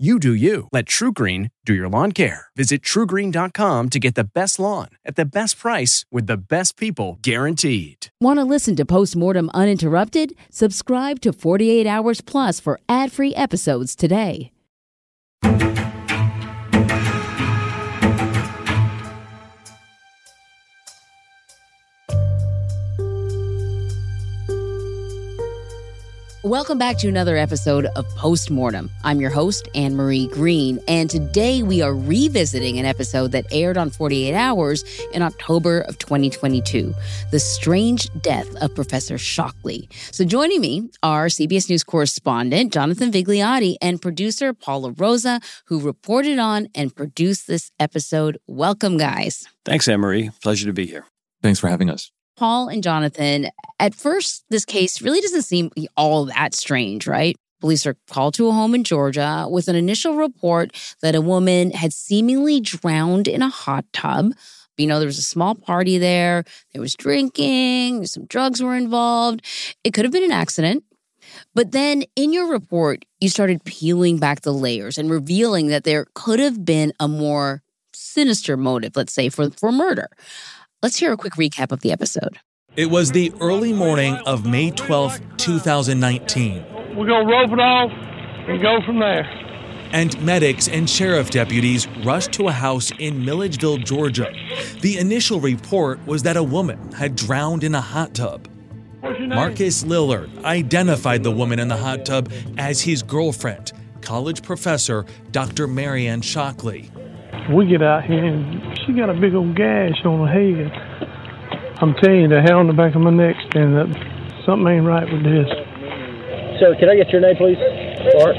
You do you. Let TruGreen do your lawn care. Visit trugreen.com to get the best lawn at the best price with the best people guaranteed. Want to listen to Postmortem uninterrupted? Subscribe to 48 Hours Plus for ad free episodes today. Welcome back to another episode of Postmortem. I'm your host, Anne Marie Green, and today we are revisiting an episode that aired on 48 Hours in October of 2022 The Strange Death of Professor Shockley. So, joining me are CBS News correspondent Jonathan Vigliotti and producer Paul La Rosa, who reported on and produced this episode. Welcome, guys. Thanks, Anne Marie. Pleasure to be here. Thanks for having us. Paul and Jonathan, at first, this case really doesn't seem all that strange, right? Police are called to a home in Georgia with an initial report that a woman had seemingly drowned in a hot tub. You know, there was a small party there, there was drinking, some drugs were involved. It could have been an accident. But then in your report, you started peeling back the layers and revealing that there could have been a more sinister motive, let's say, for, for murder. Let's hear a quick recap of the episode. It was the early morning of May 12, 2019. We're going to rope it off and go from there. And medics and sheriff deputies rushed to a house in Milledgeville, Georgia. The initial report was that a woman had drowned in a hot tub. Marcus Lillard identified the woman in the hot tub as his girlfriend, college professor Dr. Marianne Shockley. We get out here and she got a big old gash on her head. I'm telling you, the hair on the back of my neck standing up. Something ain't right with this. Sir, can I get your name, please? Clark.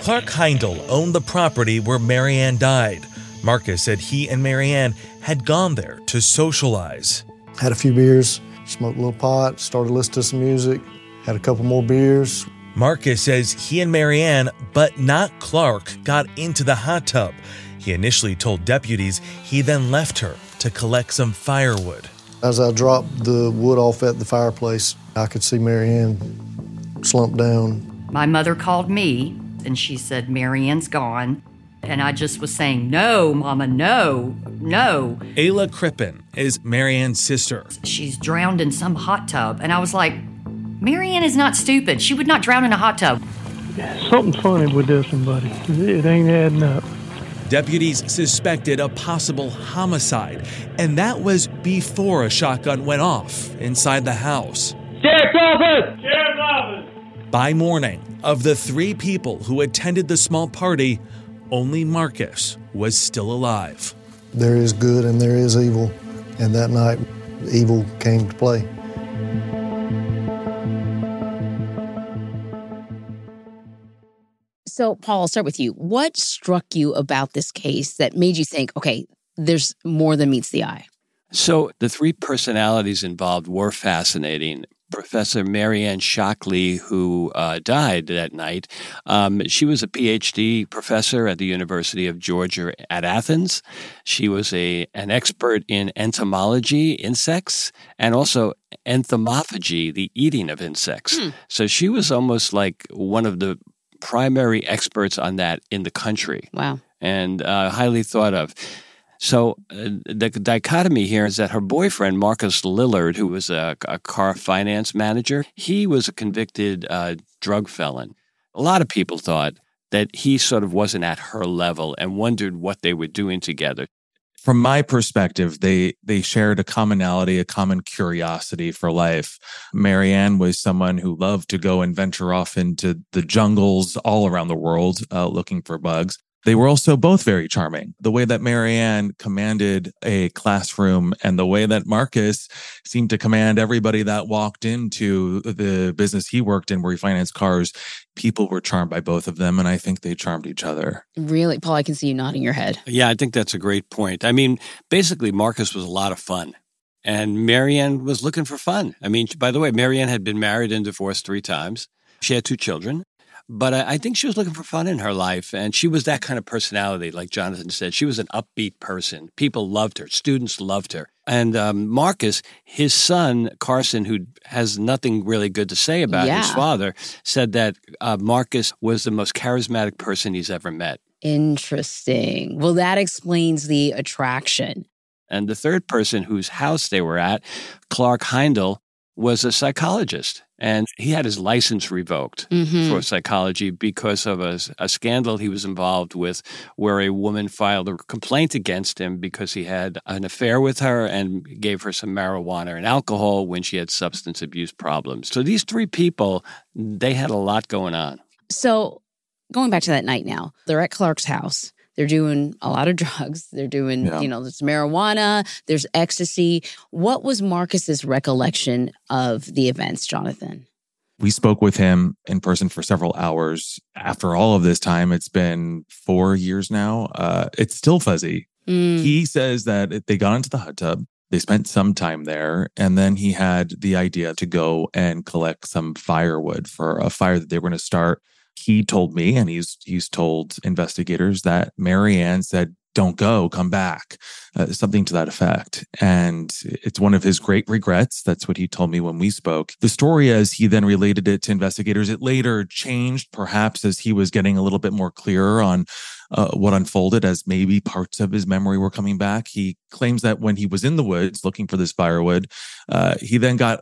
Clark Heindel owned the property where Marianne died. Marcus said he and Marianne had gone there to socialize. Had a few beers, smoked a little pot, started listening to some music, had a couple more beers. Marcus says he and Marianne, but not Clark, got into the hot tub. He initially told deputies he then left her to collect some firewood. As I dropped the wood off at the fireplace, I could see Marianne slump down. My mother called me and she said, Marianne's gone. And I just was saying, No, Mama, no, no. Ayla Crippen is Marianne's sister. She's drowned in some hot tub. And I was like, Marianne is not stupid. She would not drown in a hot tub. Something's funny with this one, buddy. It ain't adding up. Deputies suspected a possible homicide, and that was before a shotgun went off inside the house. Sheriff's office! Sheriff's office! By morning, of the three people who attended the small party, only Marcus was still alive. There is good and there is evil, and that night, evil came to play. So, Paul, I'll start with you. What struck you about this case that made you think, okay, there's more than meets the eye? So, the three personalities involved were fascinating. Professor Marianne Shockley, who uh, died that night. Um, she was a PhD professor at the University of Georgia at Athens. She was a an expert in entomology, insects, and also entomophagy, the eating of insects. Hmm. So she was almost like one of the primary experts on that in the country. Wow. And uh, highly thought of. So uh, the dichotomy here is that her boyfriend, Marcus Lillard, who was a, a car finance manager, he was a convicted uh, drug felon. A lot of people thought that he sort of wasn't at her level and wondered what they were doing together. From my perspective, they they shared a commonality, a common curiosity for life. Marianne was someone who loved to go and venture off into the jungles all around the world, uh, looking for bugs. They were also both very charming. The way that Marianne commanded a classroom and the way that Marcus seemed to command everybody that walked into the business he worked in where he financed cars, people were charmed by both of them. And I think they charmed each other. Really? Paul, I can see you nodding your head. Yeah, I think that's a great point. I mean, basically, Marcus was a lot of fun. And Marianne was looking for fun. I mean, by the way, Marianne had been married and divorced three times. She had two children. But I, I think she was looking for fun in her life. And she was that kind of personality, like Jonathan said. She was an upbeat person. People loved her, students loved her. And um, Marcus, his son, Carson, who has nothing really good to say about Yeah. his father, said that uh, Marcus was the most charismatic person he's ever met. Interesting. Well, that explains the attraction. And the third person whose house they were at, Clark Heindel, was a psychologist. And he had his license revoked Mhm. for psychology because of a, a scandal he was involved with where a woman filed a complaint against him because he had an affair with her and gave her some marijuana and alcohol when she had substance abuse problems. So these three people, they had a lot going on. So, going back to that night now, they're at Clark's house. They're doing a lot of drugs. They're doing, Yeah. you know, there's marijuana, there's ecstasy. What was Marcus's recollection of the events, Jonathan? We spoke with him in person for several hours. After all of this time, it's been four years now. Uh, it's still fuzzy. Mm, He says that they got into the hot tub. They spent some time there, and then he had the idea to go and collect some firewood for a fire that they were going to start. He told me, and he's he's told investigators that Marianne said, "Don't go, come back," uh, something to that effect. And it's one of his great regrets. That's what he told me when we spoke. The story, as he then related it to investigators, it later changed, perhaps as he was getting a little bit more clearer on uh, what unfolded as maybe parts of his memory were coming back. He claims that when he was in the woods looking for this firewood, uh, he then got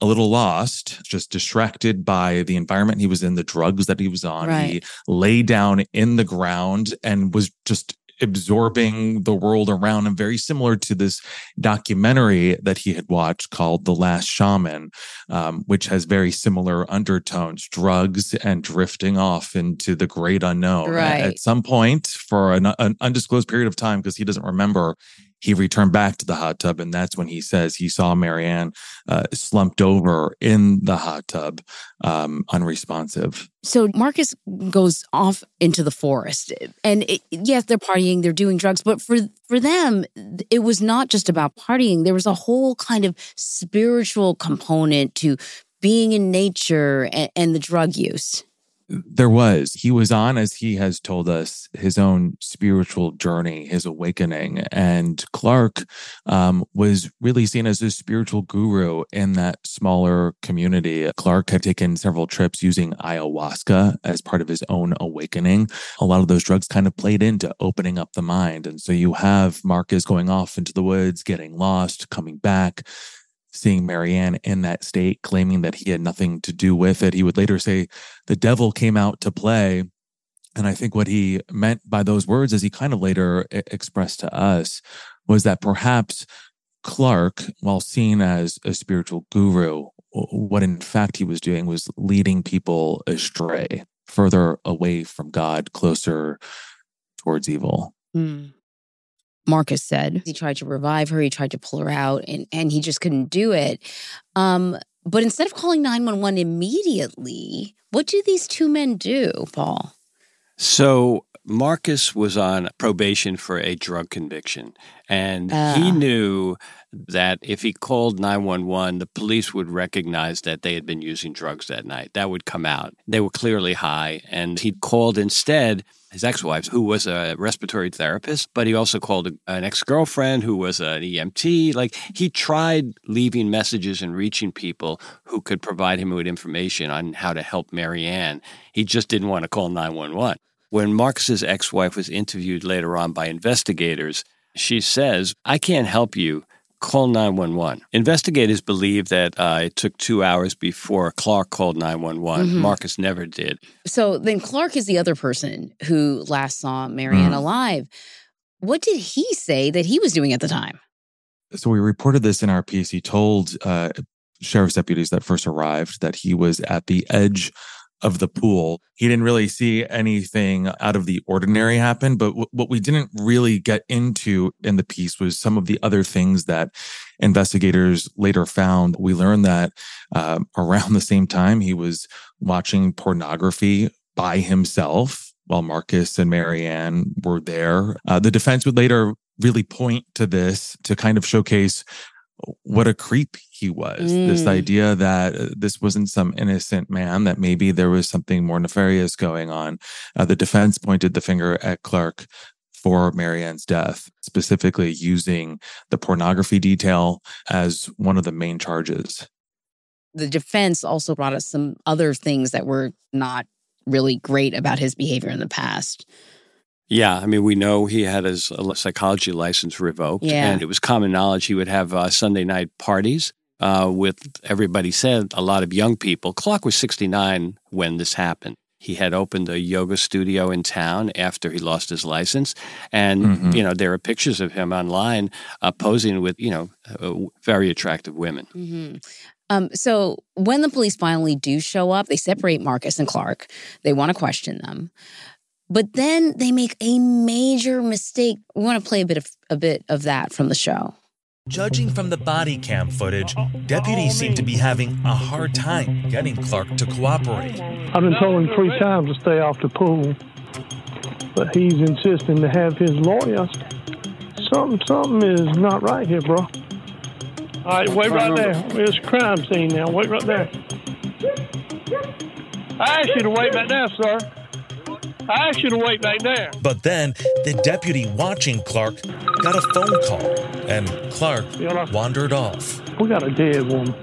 a little lost, just distracted by the environment he was in, the drugs that he was on. He lay down in the ground and was just absorbing the world around him, very similar to this documentary that he had watched called The Last Shaman, um, which has very similar undertones, drugs and drifting off into the great unknown. Right. At some point, for an, an undisclosed period of time, because he doesn't remember, he returned back to the hot tub. And that's when he says he saw Marianne uh, slumped over in the hot tub, um, unresponsive. So Marcus goes off into the forest, and it, yes, they're partying, they're doing drugs, but for for them, it was not just about partying. There was a whole kind of spiritual component to being in nature and, and the drug use. There was. He was on, as he has told us, his own spiritual journey, his awakening. And Clark um, was really seen as a spiritual guru in that smaller community. Clark had taken several trips using ayahuasca as part of his own awakening. A lot of those drugs kind of played into opening up the mind. And so you have Marcus going off into the woods, getting lost, coming back seeing Marianne in that state, claiming that he had nothing to do with it. He would later say, the devil came out to play. And I think what he meant by those words, as he kind of later expressed to us, was that perhaps Clark, while seen as a spiritual guru, what in fact he was doing was leading people astray, further away from God, closer towards evil. Hmm. Marcus said he tried to revive her, he tried to pull her out, and and he just couldn't do it. Um, but instead of calling nine one one immediately, what do these two men do, Paul? So Marcus was on probation for a drug conviction, and Ah. he knew that if he called 911, the police would recognize that they had been using drugs that night. That would come out. They were clearly high, and he called instead his ex-wife, who was a respiratory therapist, but he also called an ex-girlfriend who was an EMT. Like he tried leaving messages and reaching people who could provide him with information on how to help Marianne. He just didn't want to call 911. When Marcus's ex-wife was interviewed later on by investigators, she says, I can't help you call 911. Investigators believe that uh, it took two hours before Clark called 911. Mm-hmm. Marcus never did. So then Clark is the other person who last saw Marianne mm. alive. What did he say that he was doing at the time? So we reported this in our piece. He told uh, sheriff's deputies that first arrived that he was at the edge of the pool. He didn't really see anything out of the ordinary happen. But w- what we didn't really get into in the piece was some of the other things that investigators later found. We learned that uh, around the same time, he was watching pornography by himself while Marcus and Marianne were there. Uh, the defense would later really point to this to kind of showcase what a creep he was. Mm. This idea that uh, this wasn't some innocent man, that maybe there was something more nefarious going on. Uh, the defense pointed the finger at Clark for Marianne's death, specifically using the pornography detail as one of the main charges. The defense also brought us some other things that were not really great about his behavior in the past. Yeah, I mean, we know he had his uh, psychology license revoked, yeah. and it was common knowledge he would have uh, Sunday night parties uh, with everybody said a lot of young people. Clark was 69 when this happened. He had opened a yoga studio in town after he lost his license, and mm-hmm. you know there are pictures of him online uh, posing with you know uh, very attractive women. Mm-hmm. Um, so when the police finally do show up, they separate Marcus and Clark. They want to question them. But then they make a major mistake. We want to play a bit of a bit of that from the show. Judging from the body cam footage, deputies seem to be having a hard time getting Clark to cooperate. I've been told him three times to stay off the pool, but he's insisting to have his lawyer. Something, something is not right here, bro. All right, wait right there. There's a crime scene now. Wait right there. I asked you to wait back there, sir. I should have waited back there. But then the deputy watching Clark got a phone call, and Clark wandered off. We got a dead woman.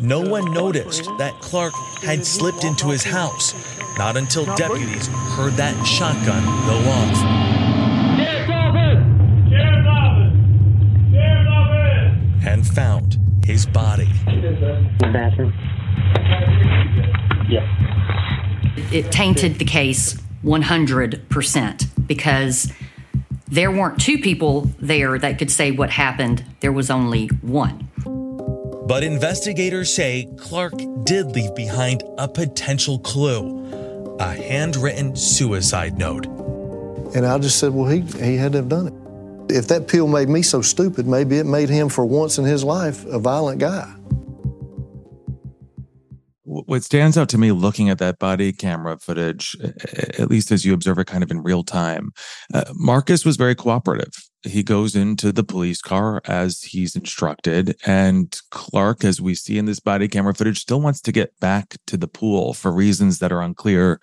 No one noticed that Clark had slipped into his house, not until deputies heard that shotgun go off. Sheriff's office! Sheriff's office! Sheriff's office! And found his body. The bathroom. Yeah. It tainted the case 100% because there weren't two people there that could say what happened, there was only one. But investigators say Clark did leave behind a potential clue a handwritten suicide note. And I just said, well, he, he had to have done it. If that pill made me so stupid, maybe it made him, for once in his life, a violent guy what stands out to me looking at that body camera footage, at least as you observe it kind of in real time, uh, Marcus was very cooperative. He goes into the police car as he's instructed. And Clark, as we see in this body camera footage, still wants to get back to the pool for reasons that are unclear.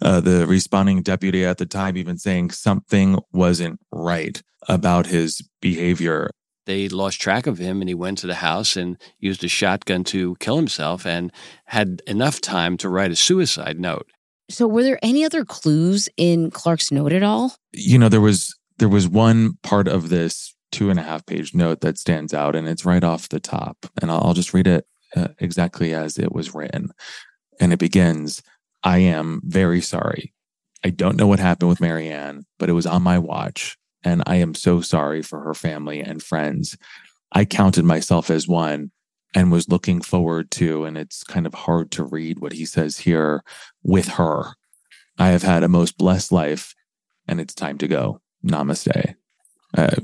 Uh, the responding deputy at the time even saying something wasn't right about his behavior they lost track of him and he went to the house and used a shotgun to kill himself and had enough time to write a suicide note. So were there any other clues in Clark's note at all? You know, there was there was one part of this two and a half page note that stands out and it's right off the top. And I'll, I'll just read it uh, exactly as it was written. And it begins, I am very sorry. I don't know what happened with Marianne, but it was on my watch and I am so sorry for her family and friends. I counted myself as one and was looking forward to, and it's kind of hard to read what he says here with her. I have had a most blessed life and it's time to go. Namaste. Uh,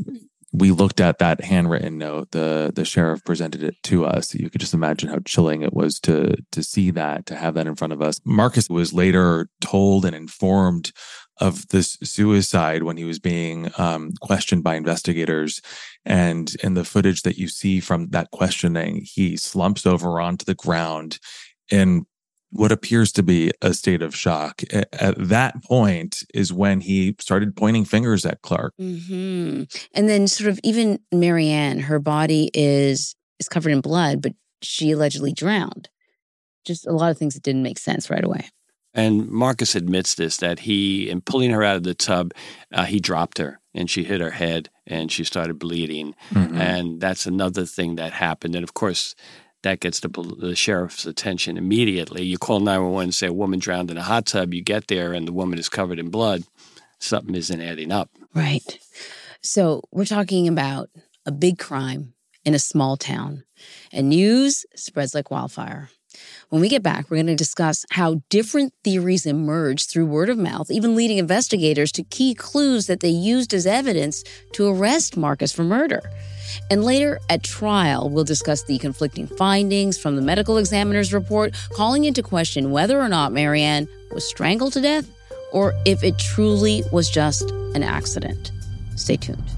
we looked at that handwritten note. The the sheriff presented it to us. You could just imagine how chilling it was to to see that, to have that in front of us. Marcus was later told and informed of this suicide when he was being um, questioned by investigators. And in the footage that you see from that questioning, he slumps over onto the ground in what appears to be a state of shock. At that point is when he started pointing fingers at Clark. Mm-hmm. And then, sort of, even Marianne, her body is is covered in blood, but she allegedly drowned. Just a lot of things that didn't make sense right away. And Marcus admits this that he, in pulling her out of the tub, uh, he dropped her and she hit her head and she started bleeding. Mm-hmm. And that's another thing that happened. And of course, that gets the, the, sheriff's attention immediately. You call 911 and say a woman drowned in a hot tub. You get there and the woman is covered in blood. Something isn't adding up. Right. So we're talking about a big crime in a small town, and news spreads like wildfire. When we get back, we're going to discuss how different theories emerged through word of mouth, even leading investigators to key clues that they used as evidence to arrest Marcus for murder. And later at trial, we'll discuss the conflicting findings from the medical examiner's report, calling into question whether or not Marianne was strangled to death or if it truly was just an accident. Stay tuned.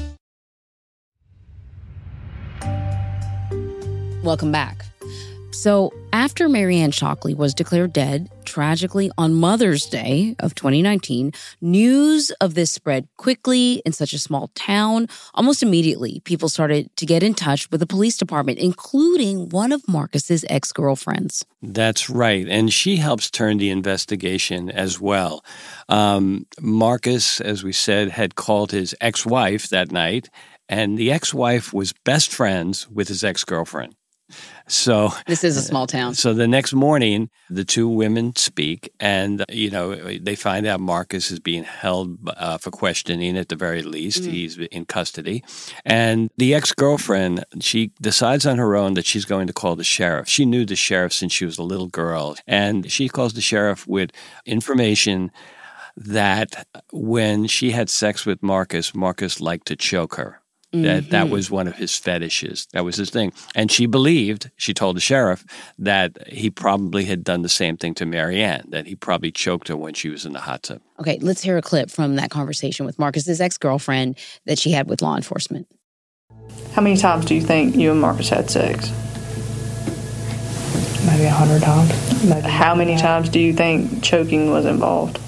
Welcome back. So, after Marianne Shockley was declared dead, tragically on Mother's Day of 2019, news of this spread quickly in such a small town. Almost immediately, people started to get in touch with the police department, including one of Marcus's ex girlfriends. That's right. And she helps turn the investigation as well. Um, Marcus, as we said, had called his ex wife that night, and the ex wife was best friends with his ex girlfriend. So this is a small town. So the next morning, the two women speak, and you know they find out Marcus is being held uh, for questioning at the very least. Mm-hmm. He's in custody, and the ex girlfriend she decides on her own that she's going to call the sheriff. She knew the sheriff since she was a little girl, and she calls the sheriff with information that when she had sex with Marcus, Marcus liked to choke her. Mm-hmm. That that mm-hmm. was one of his fetishes. That was his thing. And she believed, she told the sheriff, that he probably had done the same thing to Marianne, that he probably choked her when she was in the hot tub. Okay, let's hear a clip from that conversation with Marcus's ex-girlfriend that she had with law enforcement. How many times do you think you and Marcus had sex? Maybe a hundred times. Maybe How many times do you think choking was involved?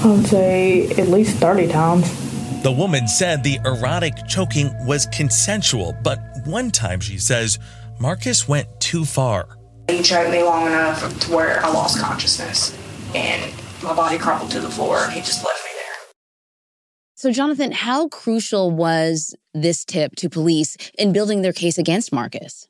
I would say at least 30 times. The woman said the erotic choking was consensual, but one time she says Marcus went too far. He choked me long enough to where I lost consciousness and my body crumpled to the floor and he just left me there. So, Jonathan, how crucial was this tip to police in building their case against Marcus?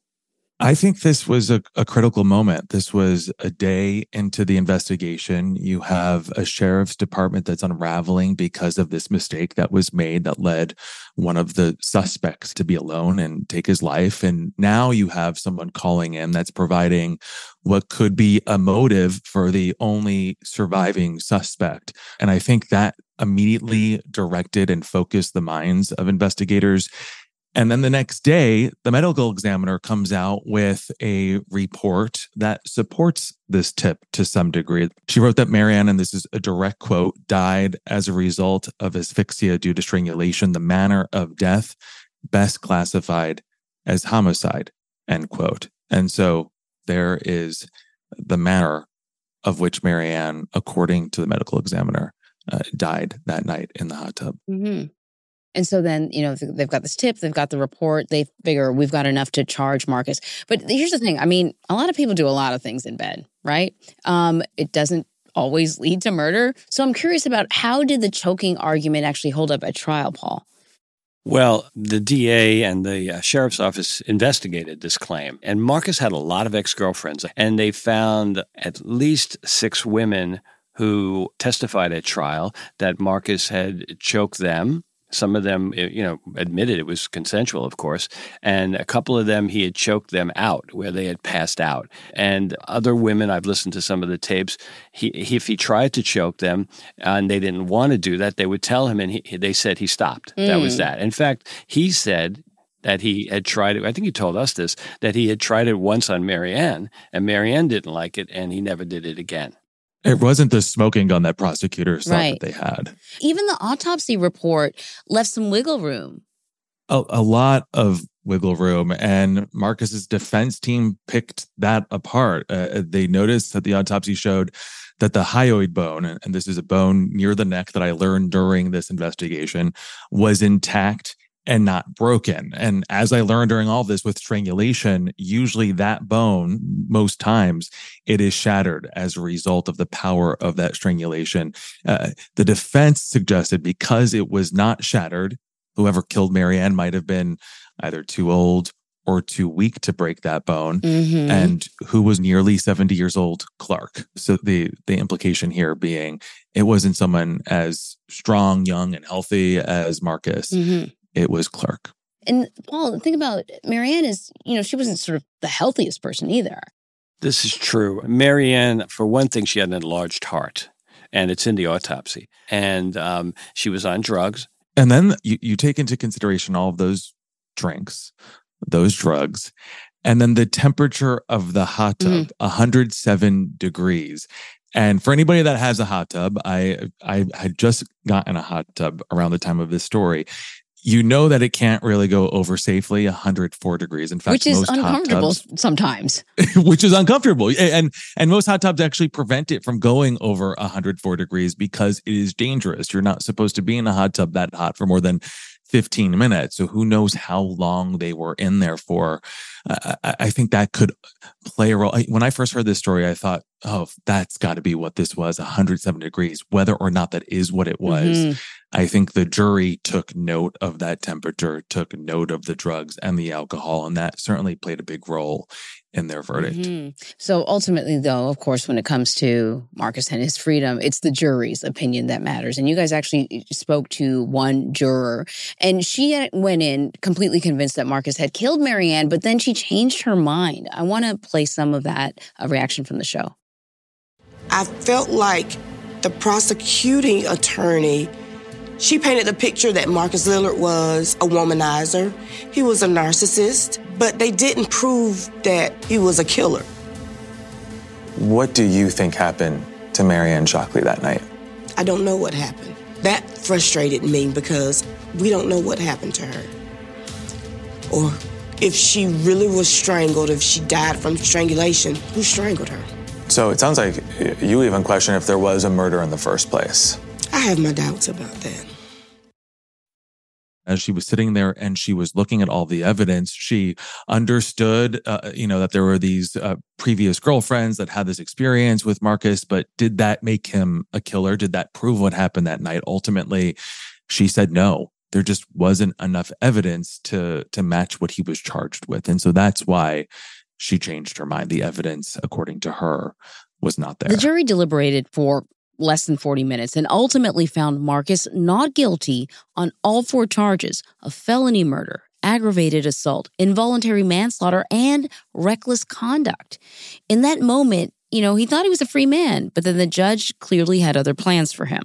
I think this was a, a, critical moment. This was a day into the investigation. You have a sheriff's department that's unraveling because of this mistake that was made that led one of the suspects to be alone and take his life. And now you have someone calling in that's providing what could be a motive for the only surviving suspect. And I think that immediately directed and focused the minds of investigators and then the next day, the medical examiner comes out with a report that supports this tip to some degree. She wrote that Marianne, and this is a direct quote, died as a result of asphyxia due to strangulation, the manner of death best classified as homicide, end quote. And so there is the manner of which Marianne, according to the medical examiner, uh, died that night in the hot tub. Mm-hmm. And so then, you know, they've got this tip, they've got the report, they figure we've got enough to charge Marcus. But here's the thing I mean, a lot of people do a lot of things in bed, right? Um, it doesn't always lead to murder. So I'm curious about how did the choking argument actually hold up at trial, Paul? Well, the DA and the uh, sheriff's office investigated this claim, and Marcus had a lot of ex girlfriends, and they found at least six women who testified at trial that Marcus had choked them some of them, eh, you know, admitted it was consensual, of course. And a couple of them, he had choked them out where they had passed out. And other women, I've listened to some of the tapes, he, if he tried to choke them and they didn't want to do that, they would tell him and he, they said he stopped. Mm. That was mm. that. In fact, he said that he had tried it. I think he told us this, that he had tried it once on Marianne and Marianne didn't like it and he never did it again. It wasn't the smoking gun that prosecutors thought right. that they had. Even the autopsy report left some wiggle room. A, a lot of wiggle room, and Marcus's defense team picked that apart. Uh, uh they noticed that the autopsy showed that the hyoid bone, and this is a bone near the neck that I learned during this investigation, was intact and not broken. And as I learned during all this with strangulation, usually that bone, most times, it is shattered as a result of the power of that strangulation. Uh, the defense suggested because it was not shattered, whoever killed Marianne might have been either too old or too weak to break that bone mm-hmm. and who was nearly 70 years old clark so the the implication here being it wasn't someone as strong young and healthy as marcus mm-hmm it was Clark. And Paul, the thing about Marianne is, you know, she wasn't sort of the healthiest person either. This is true. Marianne, for one thing, she had an enlarged heart, and it's in the autopsy. And um, she was on drugs. And then you, you take into consideration all of those drinks, those drugs, and then the temperature of the hot tub, mm. 107 degrees. And for anybody that has a hot tub, I I had just gotten a hot tub around the time of this story you know that it can't really go over safely 104 degrees. In fact, which is uncomfortable tubs, sometimes. which is uncomfortable, and and most hot tubs actually prevent it from going over 104 degrees because it is dangerous. You're not supposed to be in a hot tub that hot for more than 15 minutes. So who knows how long they were in there for? Uh, I think that could play a role. When I first heard this story, I thought, oh, that's got to be what this was 107 degrees, whether or not that is what it was. Mm-hmm. I think the jury took note of that temperature, took note of the drugs and the alcohol, and that certainly played a big role in their verdict. Mm-hmm. So ultimately, though, of course, when it comes to Marcus and his freedom, it's the jury's opinion that matters. And you guys actually spoke to one juror, and she went in completely convinced that Marcus had killed Marianne, but then she changed her mind. I want to play some of that uh, reaction from the show. I felt like the prosecuting attorney she painted the picture that Marcus Lillard was a womanizer, he was a narcissist, but they didn't prove that he was a killer. What do you think happened to Marianne Shockley that night? I don't know what happened. That frustrated me because we don't know what happened to her. Or if she really was strangled, if she died from strangulation, who strangled her? So it sounds like you even question if there was a murder in the first place. I have my doubts about that as she was sitting there and she was looking at all the evidence, she understood, uh, you know, that there were these uh, previous girlfriends that had this experience with Marcus. But did that make him a killer? Did that prove what happened that night? Ultimately, she said no. There just wasn't enough evidence to to match what he was charged with, and so that's why she changed her mind. The evidence, according to her, was not there. The jury deliberated for less than 40 minutes and ultimately found Marcus not guilty on all four charges of felony murder, aggravated assault, involuntary manslaughter, and reckless conduct. In that moment, you know, he thought he was a free man, but then the judge clearly had other plans for him.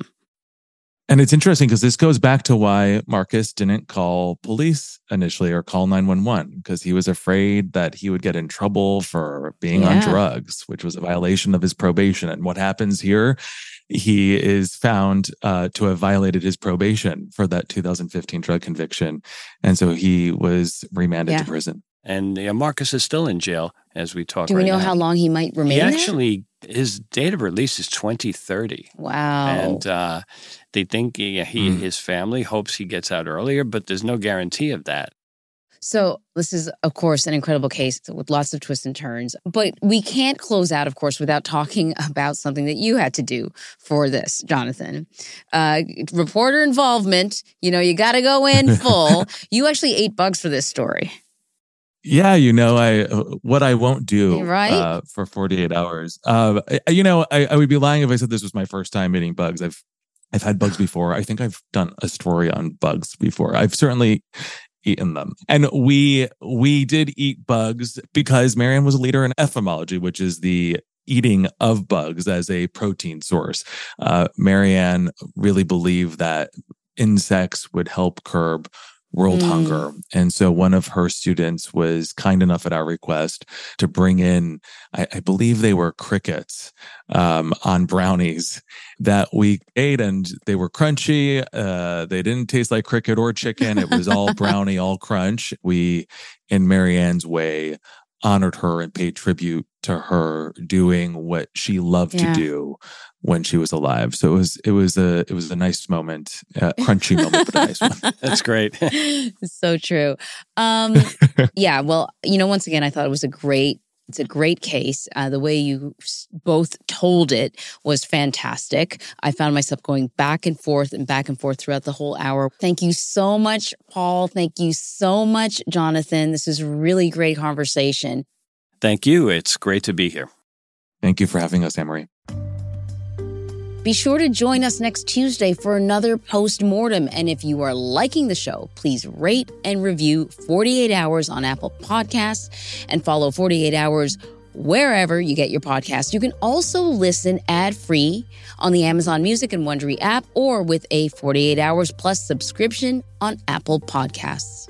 And it's interesting because this goes back to why Marcus didn't call police initially or call 911 because he was afraid that he would get in trouble for being yeah. on drugs, which was a violation of his probation. And what happens here? He is found uh, to have violated his probation for that 2015 drug conviction. And so he was remanded yeah. to prison. And yeah, Marcus is still in jail as we talk. Do we right know now. how long he might remain? He actually, his date of release is 2030. Wow. And uh, they think he, he mm. his family hopes he gets out earlier, but there's no guarantee of that. So, this is, of course, an incredible case with lots of twists and turns. But we can't close out, of course, without talking about something that you had to do for this, Jonathan. Uh, reporter involvement. You know, you got to go in full. you actually ate bugs for this story. Yeah, you know, I what I won't do right? uh, for 48 hours. Uh, you know, I, I would be lying if I said this was my first time eating bugs. I've I've had bugs before. I think I've done a story on bugs before. I've certainly eaten them. And we we did eat bugs because Marianne was a leader in ephemology, which is the eating of bugs as a protein source. Uh, Marianne really believed that insects would help curb world mm. hunger. And so one of her students was kind enough at our request to bring in, I, I believe they were crickets um, on brownies that we ate and they were crunchy. Uh, they didn't taste like cricket or chicken. It was all brownie, all crunch. We, in Marianne's way, honored her and paid tribute to her doing what she loved yeah. to do when she was alive. So it was it was a it was a nice moment, a crunchy moment, but a nice one. That's great. so true. Um, yeah. Well, you know, once again, I thought it was a great. It's a great case. Uh, the way you both told it was fantastic. I found myself going back and forth and back and forth throughout the whole hour. Thank you so much, Paul. Thank you so much, Jonathan. This is really great conversation. Thank you. It's great to be here. Thank you for having us, Anne Marie. Be sure to join us next Tuesday for another post mortem. And if you are liking the show, please rate and review 48 Hours on Apple Podcasts and follow 48 Hours wherever you get your podcast. You can also listen ad free on the Amazon Music and Wondery app or with a 48 Hours Plus subscription on Apple Podcasts.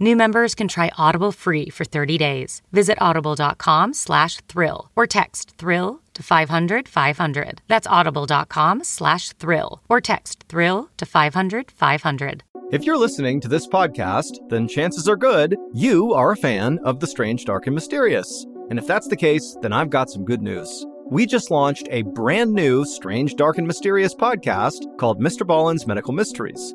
New members can try Audible free for 30 days. Visit audible.com slash thrill or text thrill to 500 500. That's audible.com slash thrill or text thrill to 500 500. If you're listening to this podcast, then chances are good you are a fan of The Strange, Dark, and Mysterious. And if that's the case, then I've got some good news. We just launched a brand new Strange, Dark, and Mysterious podcast called Mr. Ballen's Medical Mysteries.